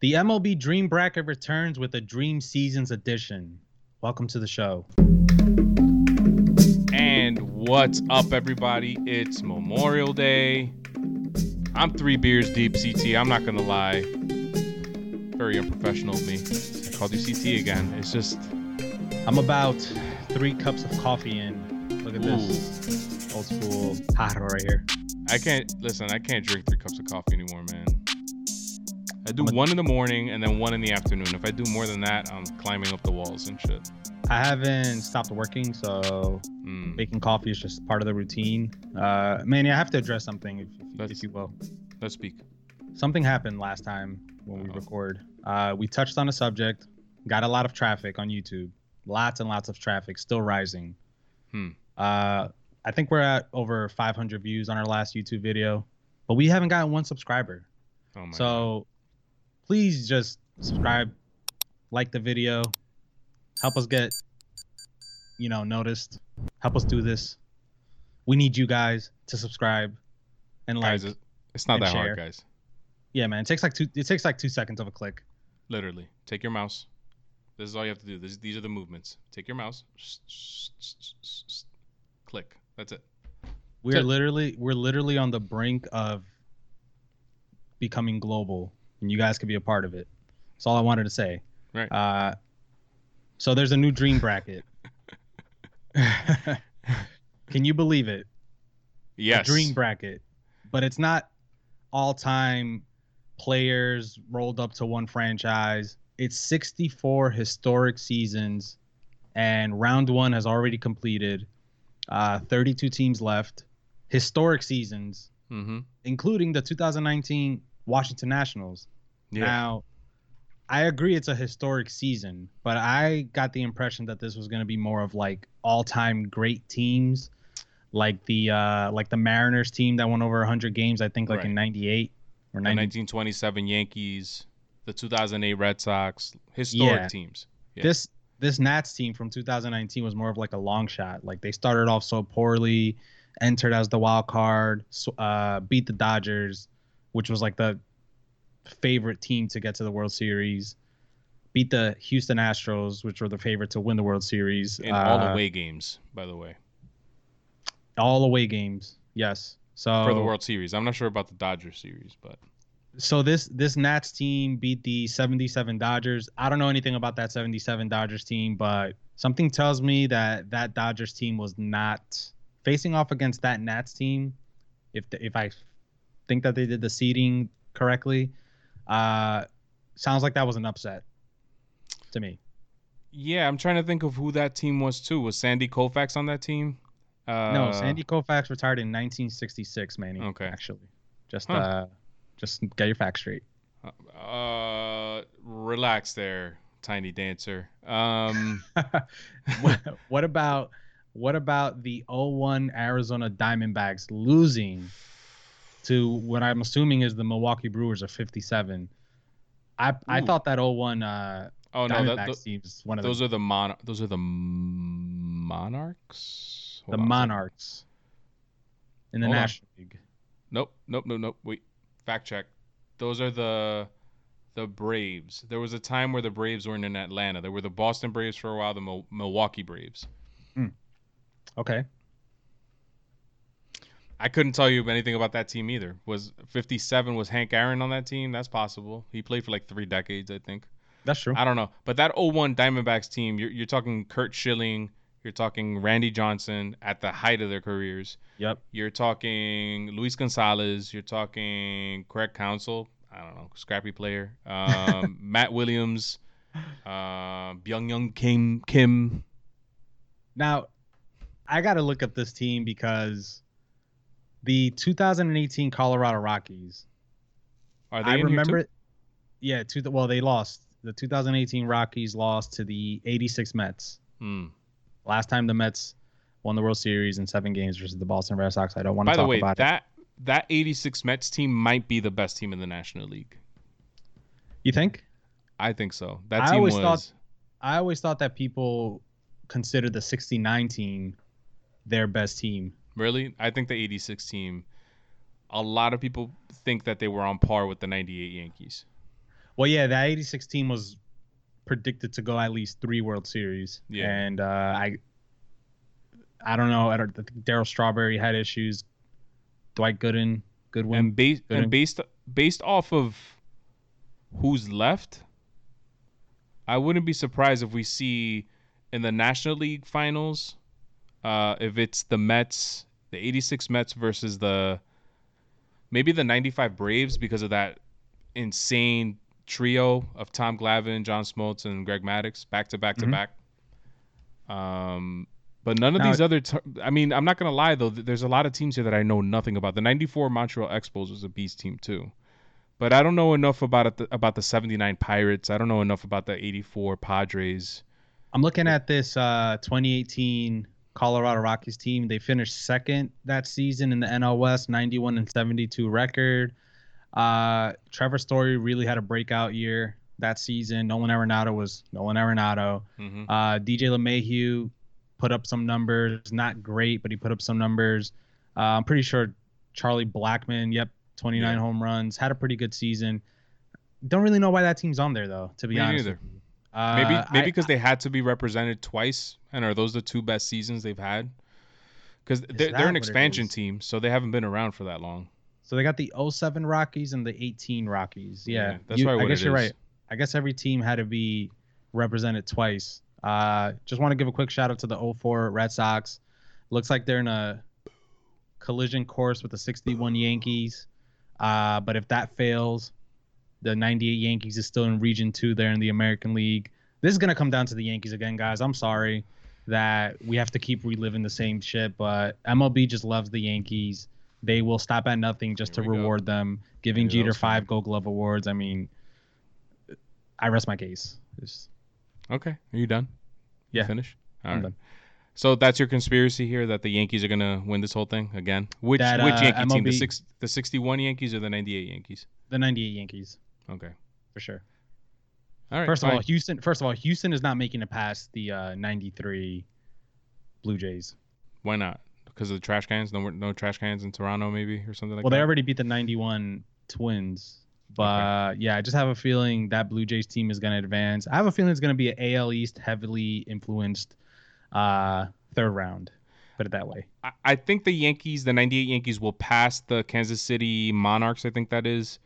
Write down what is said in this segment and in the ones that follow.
The MLB Dream Bracket returns with a Dream Seasons edition. Welcome to the show. And what's up, everybody? It's Memorial Day. I'm three beers deep, CT. I'm not gonna lie. Very unprofessional of me. I called you CT again. It's just I'm about three cups of coffee in. Look at this. Old school hot right here. I can't listen. I can't drink three cups of coffee anymore, man. I do one in the morning and then one in the afternoon. If I do more than that, I'm climbing up the walls and shit. I haven't stopped working, so Mm. making coffee is just part of the routine. Uh, Manny, I have to address something, if, if, if you will. Let's speak. Something happened last time when we Uh-oh. record. Uh, we touched on a subject, got a lot of traffic on YouTube, lots and lots of traffic, still rising. Hmm. Uh, I think we're at over 500 views on our last YouTube video, but we haven't gotten one subscriber. Oh my god. So please just subscribe, like the video, help us get, you know, noticed. Help us do this. We need you guys to subscribe and like. guys, it's not that share. hard, guys. yeah, man, it takes like two. It takes like two seconds of a click. Literally, take your mouse. This is all you have to do. This, these are the movements. Take your mouse. Click. That's it. We're literally we're literally on the brink of becoming global, and you guys could be a part of it. That's all I wanted to say. Right. Uh, so there's a new dream bracket. Can you believe it? Yes. A dream bracket, but it's not all time players rolled up to one franchise. It's 64 historic seasons, and round one has already completed. Uh, 32 teams left. Historic seasons, Mm-hmm. including the 2019 Washington Nationals. Yeah. Now, I agree it's a historic season, but I got the impression that this was going to be more of like all-time great teams, like the uh like the Mariners team that won over 100 games, I think like in 98 or 90. 1927 Yankees, the 2008 Red Sox, historic Yeah. teams. Yeah. This this Nats team from 2019 was more of like a long shot. Like they started off so poorly, entered as the wild card, uh beat the Dodgers, which was like the favorite team to get to the World Series. Beat the Houston Astros, which were the favorite to win the World Series. In all Uh, away games, by the way, all away games. Yes. So for the World Series. I'm not sure about the Dodgers series, but so this this Nats team beat the 77 Dodgers. I don't know anything about that 77 Dodgers team, but something tells me that that Dodgers team was not facing off against that Nats team. If the, if I think that they did the seeding correctly, uh, sounds like that was an upset to me. yeah, I'm trying to think of who that team was too. Was Sandy Koufax on that team? Uh, no, Sandy Koufax retired in 1966, Manny. Okay. actually, just Huh. uh, just get your facts straight. Uh, relax there, tiny dancer. Um, what, what about what about the 01 Arizona Diamondbacks losing to what I'm assuming is the Milwaukee Brewers of 57? I I thought that old 01 uh, oh no, that, th- one of those the, are the mon. Those are the Monarchs. the Hold on. Monarchs in the Hold on. National League. Nope, nope, nope, nope. Wait, fact check. Those are the the Braves. There was a time where the Braves weren't in Atlanta. There were the Boston Braves for a while, the Mil- Milwaukee Braves. Okay. I couldn't tell you anything about that team either. Was 57 was Hank Aaron on that team? That's possible. He played for like 3 decades, I think. That's true. I don't know. But that 01 Diamondbacks team, you're you're talking Curt Schilling, you're talking Randy Johnson at the height of their careers. Yep. You're talking Luis Gonzalez. You're talking Craig Counsell. I don't know, scrappy player. Um, Matt Williams, uh, Byung-Hyun Kim. Kim. Now, I got to look up this team because the 2018 Colorado Rockies Are they I remember. Yeah, to the well, they lost. The 2018 Rockies lost to the 86 Mets. Hmm. Last time the Mets won the World Series in seven games versus the Boston Red Sox. I don't want to By talk the way, about it. that that 86 Mets team might be the best team in the National League. You think? I think so. That I team always was. thought- I always thought that people considered the 69 team their best team. Really? I think the 86 team, a lot of people think that they were on par with the 98 Yankees. Well, yeah, that '86 team was predicted to go at least three World Series. Yeah. And uh, I, I don't know. I don't I think Darryl Strawberry had issues. Dwight Gooden, Goodwin. And based Gooden. and based based off of who's left, I wouldn't be surprised if we see in the National League Finals, uh, if it's the Mets, the '86 Mets versus the maybe the '95 Braves because of that insane trio of Tom Glavine, John Smoltz, and Greg Maddux back to back to Mhm. back. Um, but none of Now- these other. T- I mean, I'm not gonna lie though. There's a lot of teams here that I know nothing about. The '94 Montreal Expos was a beast team too, but I don't know enough about it. About the '79 Pirates. I don't know enough about the '84 Padres. I'm looking at this uh, 2018 Colorado Rockies team. They finished second that season in the NL West, 91 and 72 record. Uh, Trevor Story really had a breakout year that season. Nolan Arenado was Nolan Arenado. hmm Uh, DJ LeMahieu put up some numbers, not great, but he put up some numbers. Uh, I'm pretty sure Charlie Blackmon, yep, 29 Yeah. home runs, had a pretty good season. Don't really know why that team's on there though, to be Me honest. neither. You. Uh, Maybe maybe because they had to be represented twice, and are those the two best seasons they've had? Because they're, they're an expansion team, so they haven't been around for that long. So they got the 07 Rockies and the 18 Rockies. Yeah, Yeah, that's You- probably I guess you're is. right. I guess every team had to be represented twice. Uh, just want to give a quick shout out to the 04 Red Sox. Looks like they're in a collision course with the 61 Yankees. Uh, but if that fails, the 98 Yankees is still in Region Two there in the American League. This is gonna come down to the Yankees again, guys. I'm sorry that we have to keep reliving the same shit, but MLB just loves the Yankees. They will stop at nothing just Here to we go. reward them, giving Jeter five Gold Glove awards. I mean, I rest my case. Just- Okay, are you done? You Yeah, finish. All I'm right. done. So that's your conspiracy here that the Yankees are gonna win this whole thing again. Which That, which uh, Yankee team? The six the 61 Yankees or the 98 Yankees? The 98 Yankees, Okay. for sure. All right. First of all, Houston. First of all, Houston is not making it past the uh, 93 Blue Jays. why not? Because of the trash cans? No no trash cans in Toronto, maybe or something like well, that. they already beat the 91 Twins. But yeah, I just have a feeling that Blue Jays team is going to advance. I have a feeling it's going to be an AL East heavily influenced uh, third round. Put it that way. I- I think the Yankees, the 98 Yankees, will pass the Kansas City Monarchs. I think that is,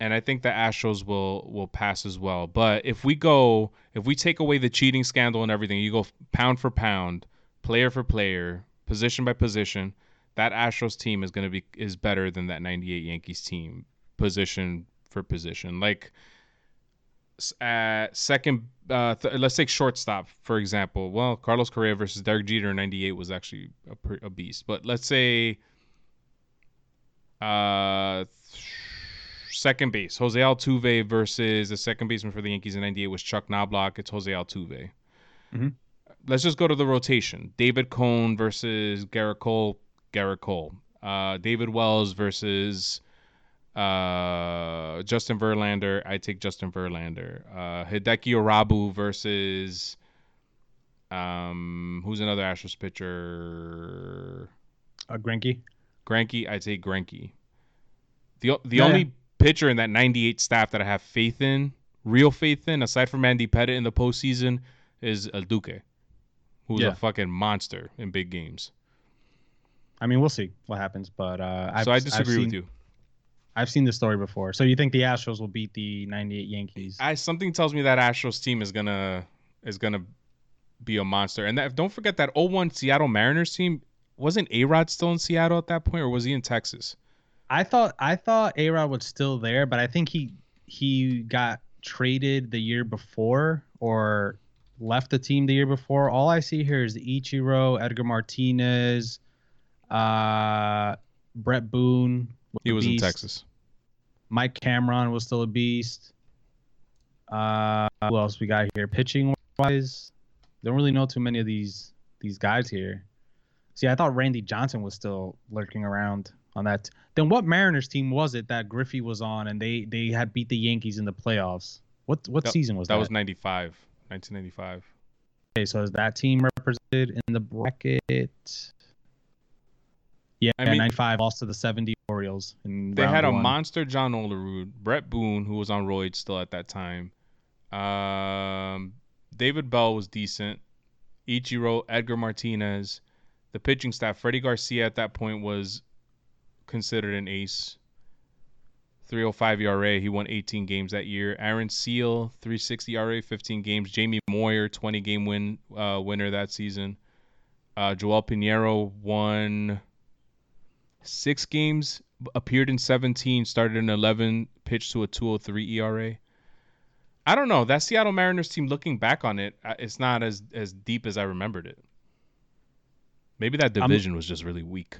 and I think the Astros will will pass as well. But if we go, if we take away the cheating scandal and everything, you go pound for pound, player for player, position by position, that Astros team is going to be is better than that 98 Yankees team, position for position. Like at second, uh, th- let's take shortstop for example. Well, Carlos Correa versus Derek Jeter in '98 was actually a, a beast. But let's say, uh, second base, Jose Altuve versus the second baseman for the Yankees in '98 was Chuck Knobloch. It's Jose Altuve. Mhm. Let's just go to the rotation. David Cone versus Gerrit Cole. Gerrit Cole. Uh, David Wells versus uh, Justin Verlander. I take Justin Verlander. Uh, Hideki Irabu versus um, who's another Astros pitcher? Uh, Greinke. Granke. I take Granke. The the Yeah, only pitcher in that '98 staff that I have faith in, real faith in, aside from Andy Pettitte in the postseason, is El Duque, who's Yeah. a fucking monster in big games. I mean, we'll see what happens. But uh, I've, so I disagree with seen- you. I've seen this story before. So you think the Astros will beat the 98 Yankees? I something tells me that Astros team is gonna is gonna be a monster. And that, don't forget that 01 Seattle Mariners team wasn't A Rod still in Seattle at that point, or was he in Texas? I thought I thought A Rod was still there, but I think he he got traded the year before or left the team the year before. All I see here is Ichiro, Edgar Martinez, uh, Bret Boone. He was in. Texas. Mike Cameron was still a beast. Uh, who else we got here? Pitching wise, don't really know too many of these these guys here. See, I thought Randy Johnson was still lurking around on that. Then what Mariners team was it that Griffey was on and they they had beat the Yankees in the playoffs? What what That- season was that? That was 95, 1995. okay, so is that team represented in the bracket? Yeah, I mean- 95 lost to the 70 Orioles. In They had a one. monster John Olerud, Bret Boone, who was on roids still at that time. Um, David Bell was decent. Ichiro, Edgar Martinez, the pitching staff. Freddie Garcia at that point was considered an ace. 305 ERA. He won 18 games that year. Aaron Sele, 360 ERA, 15 games. Jamie Moyer, 20 game win uh, winner that season. Uh, Joel Piñeiro won six games, appeared in 17, started in 11, pitched to a 203 ERA. I don't know. That Seattle Mariners team, looking back on it, uh, it's not as as deep as I remembered it. Maybe that I'm- division was just really weak.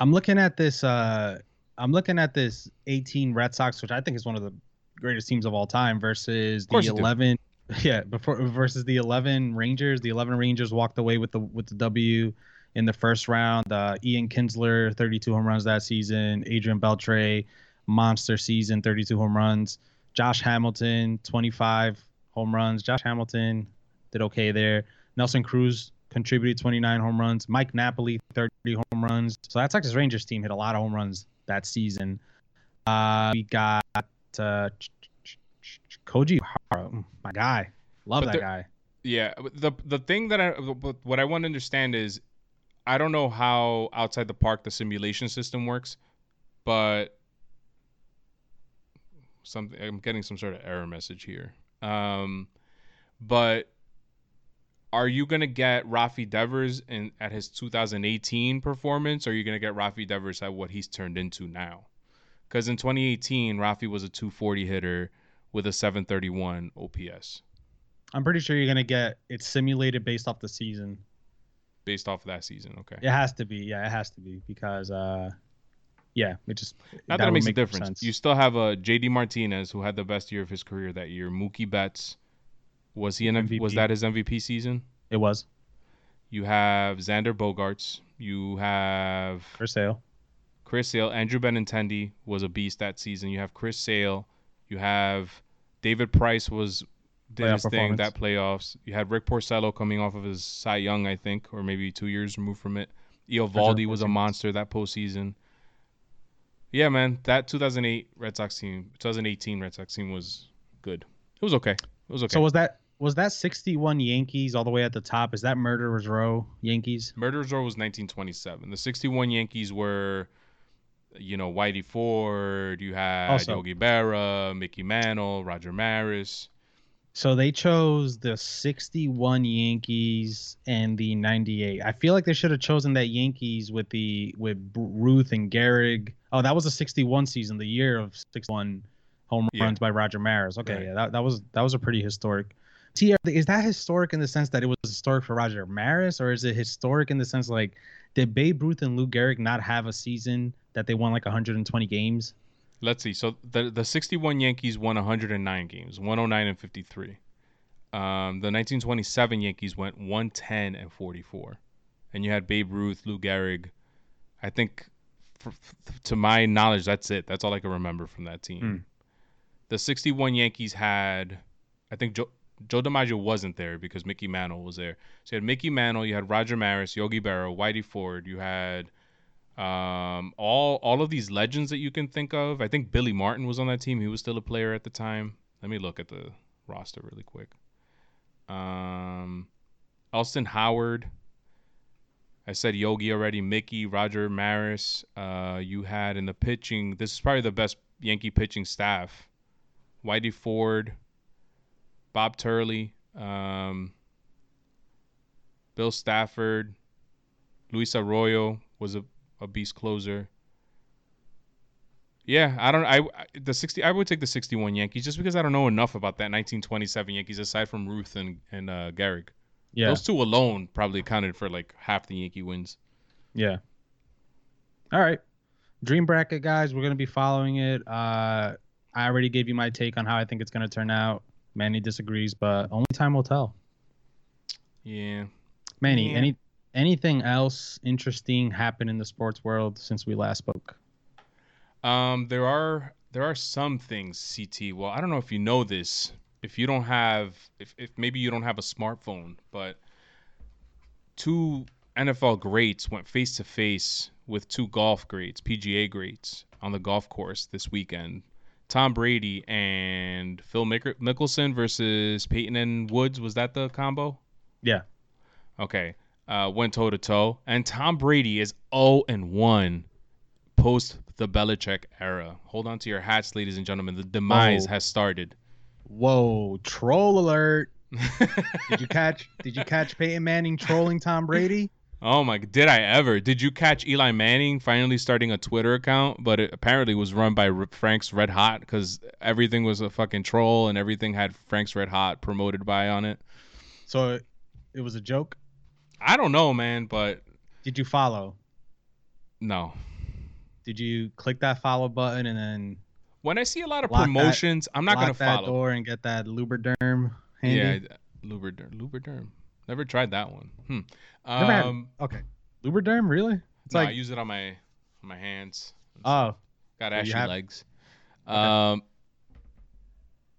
I'm looking at this. Uh, I'm looking at this 18 Red Sox, which I think is one of the greatest teams of all time, versus the 11. Yeah, before versus the 11 Rangers. The 11 Rangers walked away with the with the W in the first round. Uh, Ian Kinsler, 32 home runs that season. Adrian Beltre, monster season, 32 home runs. Josh Hamilton, 25 home runs. Josh Hamilton did okay there. Nelson Cruz contributed 29 home runs. Mike Napoli, 30 home runs. So that Texas Rangers team hit a lot of home runs that season. Uh, we got uh, Koji Hara, my guy. Love But that there- guy. Yeah, the the thing that I what I want to understand is, I don't know how outside the park the simulation system works, but something I'm getting some sort of error message here. Um, but are you gonna get Rafi Devers in at his 2018 performance, or are you gonna get Rafi Devers at what he's turned into now? Because in 2018, Rafi was a 240 hitter with a 731 OPS. I'm pretty sure you're gonna get it simulated based off the season. based off of that season. Okay. It has to be, yeah, it has to be because, uh, yeah, it just Not that, it makes a difference. sense. You still have a JD Martinez who had the best year of his career that year. Mookie Betts was he an MVP. was that his MVP season? It was You have Xander Bogaerts. You have for sale. Chris Sale. Andrew Benintendi was a beast that season. You have Chris Sale. You have David Price was did Playoff his thing that playoffs. You had Rick Porcello coming off of his Cy Young, I think, or maybe two years removed from it. Eovaldi was a monster that postseason. Yeah, man, that 2008 Red Sox team, 2018 Red Sox team was good. It was okay. It was okay. So was that was that 61 Yankees all the way at the top? Is that Murderers Row Yankees? Murderers Row was 1927. The 61 Yankees were, you know, Whitey Ford. You had Also- Yogi Berra, Mickey Mantle, Roger Maris. So they chose the 61 Yankees and the 98. I feel like they should have chosen that Yankees with the with Ruth and Gehrig. Oh, that was a 61 season, the year of 61 home Yeah. runs by Roger Maris. Okay, Right. yeah, that, that was that was a pretty historic. T, is that historic in the sense that it was historic for Roger Maris, or is it historic in the sense like did Babe Ruth and Lou Gehrig not have a season that they won like 120 games? Let's see. So the the 61 Yankees won 109 games, 109 and 53. Um, the 1927 Yankees went 110 and 44, and you had Babe Ruth, Lou Gehrig. I think, f f- to my knowledge, that's it. That's all I can remember from that team. Hmm. The 61 Yankees had, I think Joe, Joe DiMaggio wasn't there because Mickey Mantle was there. So you had Mickey Mantle, you had Roger Maris, Yogi Berra, Whitey Ford, you had um, all all of these legends that you can think of. I think Billy Martin was on that team. He was still a player at the time. Let me look at the roster really quick. Um, Elston Howard. I said Yogi already. Mickey, Roger Maris. Uh, you had in the pitching. This is probably the best Yankee pitching staff. Whitey Ford, Bob Turley, um, Bill Stafford, Luis Arroyo was a, a beast closer. Yeah, I don't. I the sixty. I would take the sixty-one Yankees just because I don't know enough about that nineteen twenty-seven Yankees aside from Ruth and and uh, Gehrig. Yeah, Those two alone probably accounted for like half the Yankee wins. Yeah. All right. Dream bracket guys, we're gonna be following it. Uh I already gave you my take on how I think it's gonna turn out. Manny disagrees, but only time will tell. Yeah. Manny, Yeah. any anything else interesting happened in the sports world since we last spoke? Um, there are there are some things, CT. Well, I don't know if you know this. If you don't have, if, if maybe you don't have a smartphone, but two NFL greats went face to face with two golf greats, PGA greats, on the golf course this weekend. Tom Brady and Phil Mick- Mickelson versus Peyton and Woods. Was that the combo? Yeah. Okay. Uh, went toe to toe, and Tom Brady is 0 and 1 post the Belichick era. Hold on to your hats, ladies and gentlemen. The demise Oh. has started. Whoa, troll alert. Did you catch did you catch Peyton Manning trolling Tom Brady? Oh my! Did I ever? Did you catch Eli Manning finally starting a Twitter account? But it apparently was run by R- Frank's Red Hot because everything was a fucking troll and everything had Frank's Red Hot promoted by on it. So it, was a joke. I don't know, man, but Did you follow? no. Did you click that follow button and then When I see a lot of Lock that- promotions, I'm not lock gonna that follow. door and get that Lubriderm handy? Yeah, Lubriderm. Lubriderm. Never tried that one. Hmm. Um, Okay. Lubriderm, really? It's no, I use it on my on my hands. oh, Got ashy have- legs. Um.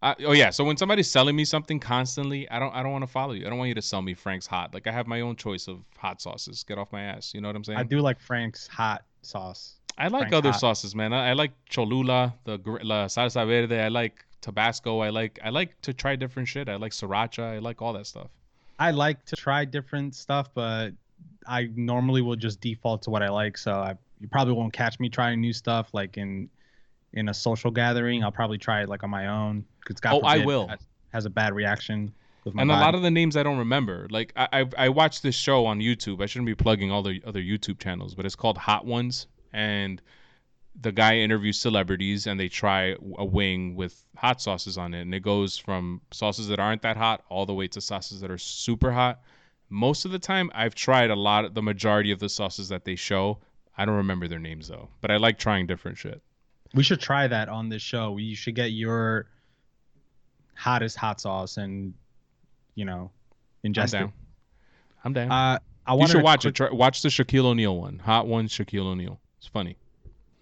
I, oh yeah. So when somebody's selling me something constantly, I don't. I don't want to follow you. I don't want you to sell me Frank's hot. Like I have my own choice of hot sauces. Get off my ass. You know what I'm saying? I do like Frank's hot sauce. I like Frank's other hot. sauces, man. I, I like Cholula, the la salsa verde. I like Tabasco. I like. I like to try different shit. I like sriracha. I like all that stuff. I like to try different stuff, but I normally will just default to what I like. So I, you probably won't catch me trying new stuff like in in a social gathering. I'll probably try it like on my own. 'cause God Oh, I will. Has, a bad reaction with my and a lot of the names I don't remember. Like I, I I watched this show on YouTube. I shouldn't be plugging all the other YouTube channels, but it's called Hot Ones, and the guy interviews celebrities and they try a wing with hot sauces on it, and it goes from sauces that aren't that hot all the way to sauces that are super hot. Most of the time, I've tried a lot, of the majority of the sauces that they show. I don't remember their names though, but I like trying different shit. we should try that on this show. You should get your hottest hot sauce and you know I'm ingest it. I'm down. Uh, I you want should watch it. Try, watch the Shaquille O'Neal one. Hot one, Shaquille O'Neal. It's funny.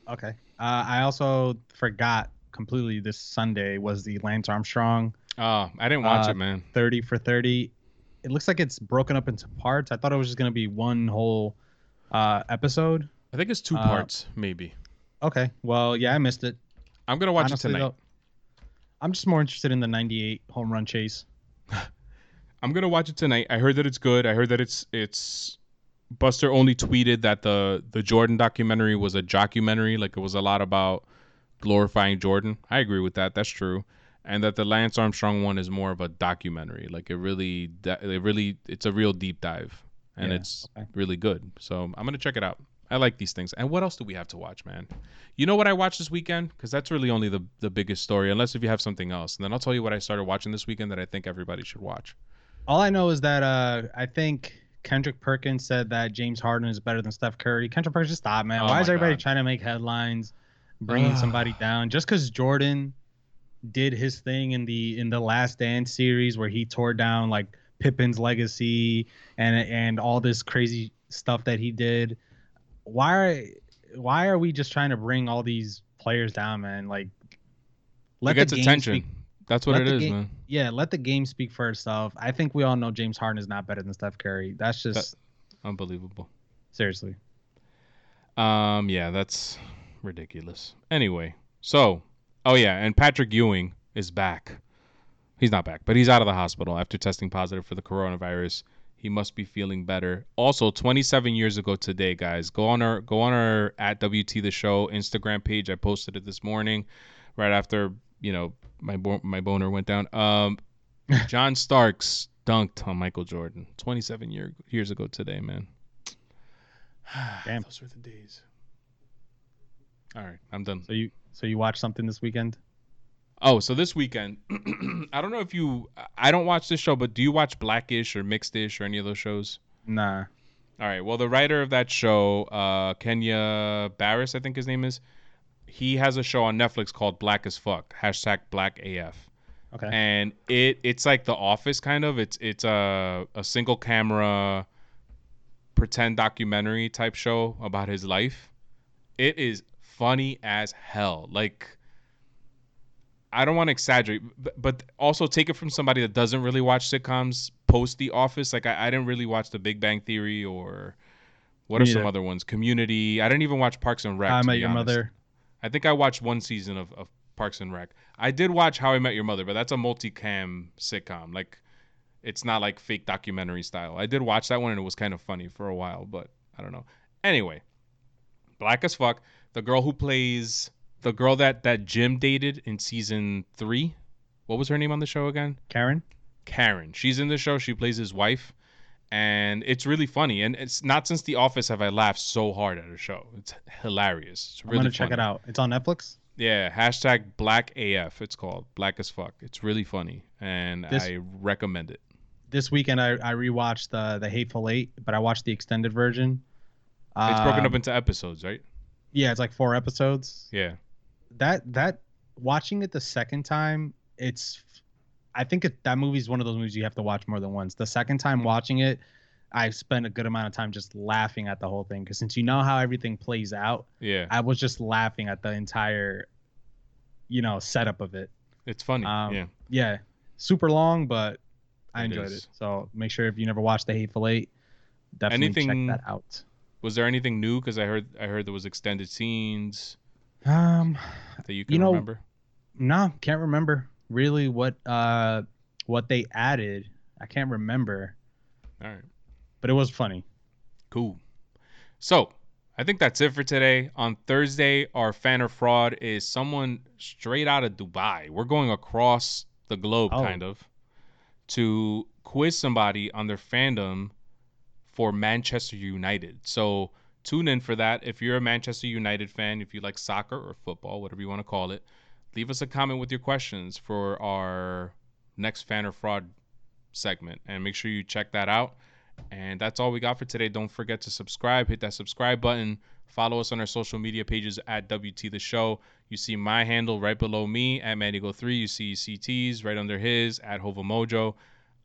Okay. Uh, I also forgot completely this Sunday was the Lance Armstrong Oh, I didn't watch Uh, it, man. 30 for 30. It looks like it's broken up into parts. I thought it was just going to be one whole uh, episode. I think it's two uh, parts, maybe. Okay. Well, yeah, I missed it. I'm gonna watch Honestly, it tonight. though, I'm just more interested in the 98 home run chase. I'm gonna watch it tonight. I heard that it's good. I heard that it's it's. Buster Olney tweeted that the the Jordan documentary was a documentary, like it was a lot about glorifying Jordan. I agree with that. That's true. And that the Lance Armstrong one is more of a documentary. Like it really, it really, it's a real deep dive, and Yeah, it's okay. really good. So I'm gonna check it out. I like these things. And what else do we have to watch, man? You know what I watched this weekend? Because that's really only the the biggest story, unless if you have something else. And then I'll tell you what I started watching this weekend that I think everybody should watch. All I know is that uh, I think Kendrick Perkins said that James Harden is better than Steph Curry. Kendrick Perkins, just stop, man. Oh Why is everybody God. trying to make headlines, bringing somebody down just because Jordan did his thing in the in the Last Dance series where he tore down like Pippen's legacy and and all this crazy stuff that he did. Why are why are we just trying to bring all these players down, man? Like it gets attention. speak- That's what let it is, game- man. yeah, let the game speak for itself. I think we all know James Harden is not better than Steph Curry. That's just Unbelievable. seriously. Um, yeah, that's ridiculous. Anyway, so, oh yeah, and Patrick Ewing is back. He's not back, but he's out of the hospital after testing positive for the coronavirus. He must be feeling better. Also, 27 years ago today, guys, go on our go on our at WT the show Instagram page. I posted it this morning, right after you know my bo- my boner went down. Um, John Starks dunked on Michael Jordan 27 year, years ago today, man. Damn. Those were the days. All right, I'm done. So you so you watch something this weekend? Oh, so this weekend, I don't know if you, I don't watch this show, but do you watch Blackish or Mixedish or any of those shows? Nah. All right. Well, the writer of that show, uh, Kenya Barris, I think his name is, he has a show on Netflix called Black as Fuck. Hashtag Black AF. Okay. and it it's like The Office kind of. It's it's a a single camera pretend documentary type show about his life. It is funny as hell. Like I don't want to exaggerate, but, but also take it from somebody that doesn't really watch sitcoms post The Office. Like I, I didn't really watch The Big Bang Theory or What Me are some other ones? Community. I didn't even watch Parks and Rec. I Met Your honest. Mother. I think I watched one season of, of Parks and Rec. I did watch How I Met Your Mother, but that's a multicam sitcom. Like, it's not like fake documentary style. I did watch that one and it was kind of funny for a while, but I don't know. Anyway, Black as fuck. The girl who plays the girl that that Jim dated in season three. What was her name on the show again? Karen. Karen. She's in the show. She plays his wife, and it's really funny. And it's not since The Office have I laughed so hard at a show. It's hilarious. It's I'm gonna check it out. It's on Netflix. Yeah, hashtag Black AF. It's called Black as fuck. It's really funny, and This- I recommend it. This weekend I, I rewatched the the Hateful Eight, but I watched the extended version. It's broken up Um, into episodes, right? Yeah, it's like four episodes. Yeah. That that watching it the second time, it's I think it, that movie is one of those movies you have to watch more than once. The second time watching it, I spent a good amount of time just laughing at the whole thing because since you know how everything plays out, Yeah. I was just laughing at the entire, you know, setup of it. It's funny. Um, yeah. Yeah, super long, but I It enjoyed is. it. So make sure if you never watched The Hateful Eight, definitely Anything- check that out. Was there anything new? Because I heard I heard there was extended scenes Um, that you can You know- remember. no, can't remember really what uh what they added. I can't remember, All right. but it was funny. Cool. So I think that's it for today. On Thursday, our fan or fraud is someone straight out of Dubai. We're going across the globe, Oh. kind of, to quiz somebody on their fandom for Manchester United. So tune in for that. If you're a Manchester United fan, if you like soccer or football, whatever you want to call it, leave us a comment with your questions for our next fan or fraud segment. And make sure you check that out. And that's all we got for today. Don't forget to subscribe, hit that subscribe button, follow us on our social media pages at WT The Show. You see my handle right below me at Manigo3. You see CT's right under his at Hova Mojo.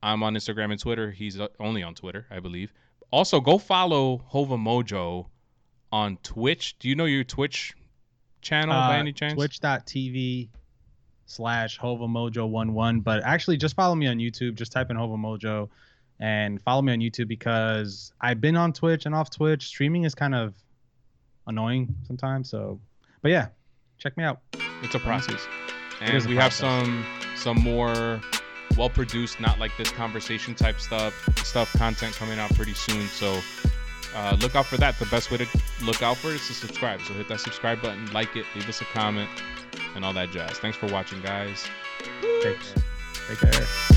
I'm on Instagram and Twitter. He's only on Twitter, I believe. Also, go follow Hova Mojo on Twitch. Do you know your Twitch channel by Uh, any chance? Twitch.tv slash Hova Mojo one one. But actually, just follow me on YouTube. Just type in Hova Mojo and follow me on YouTube because I've been on Twitch and off Twitch. Streaming is kind of annoying sometimes. So, but yeah, check me out. It's a process. And a we have some some more well produced, not like this conversation type stuff stuff content coming out pretty soon. So uh, look out for that. The best way to look out for it is to subscribe. So hit that subscribe button, like it, leave us a comment, and all that jazz. Thanks for watching, guys. Care. Take care.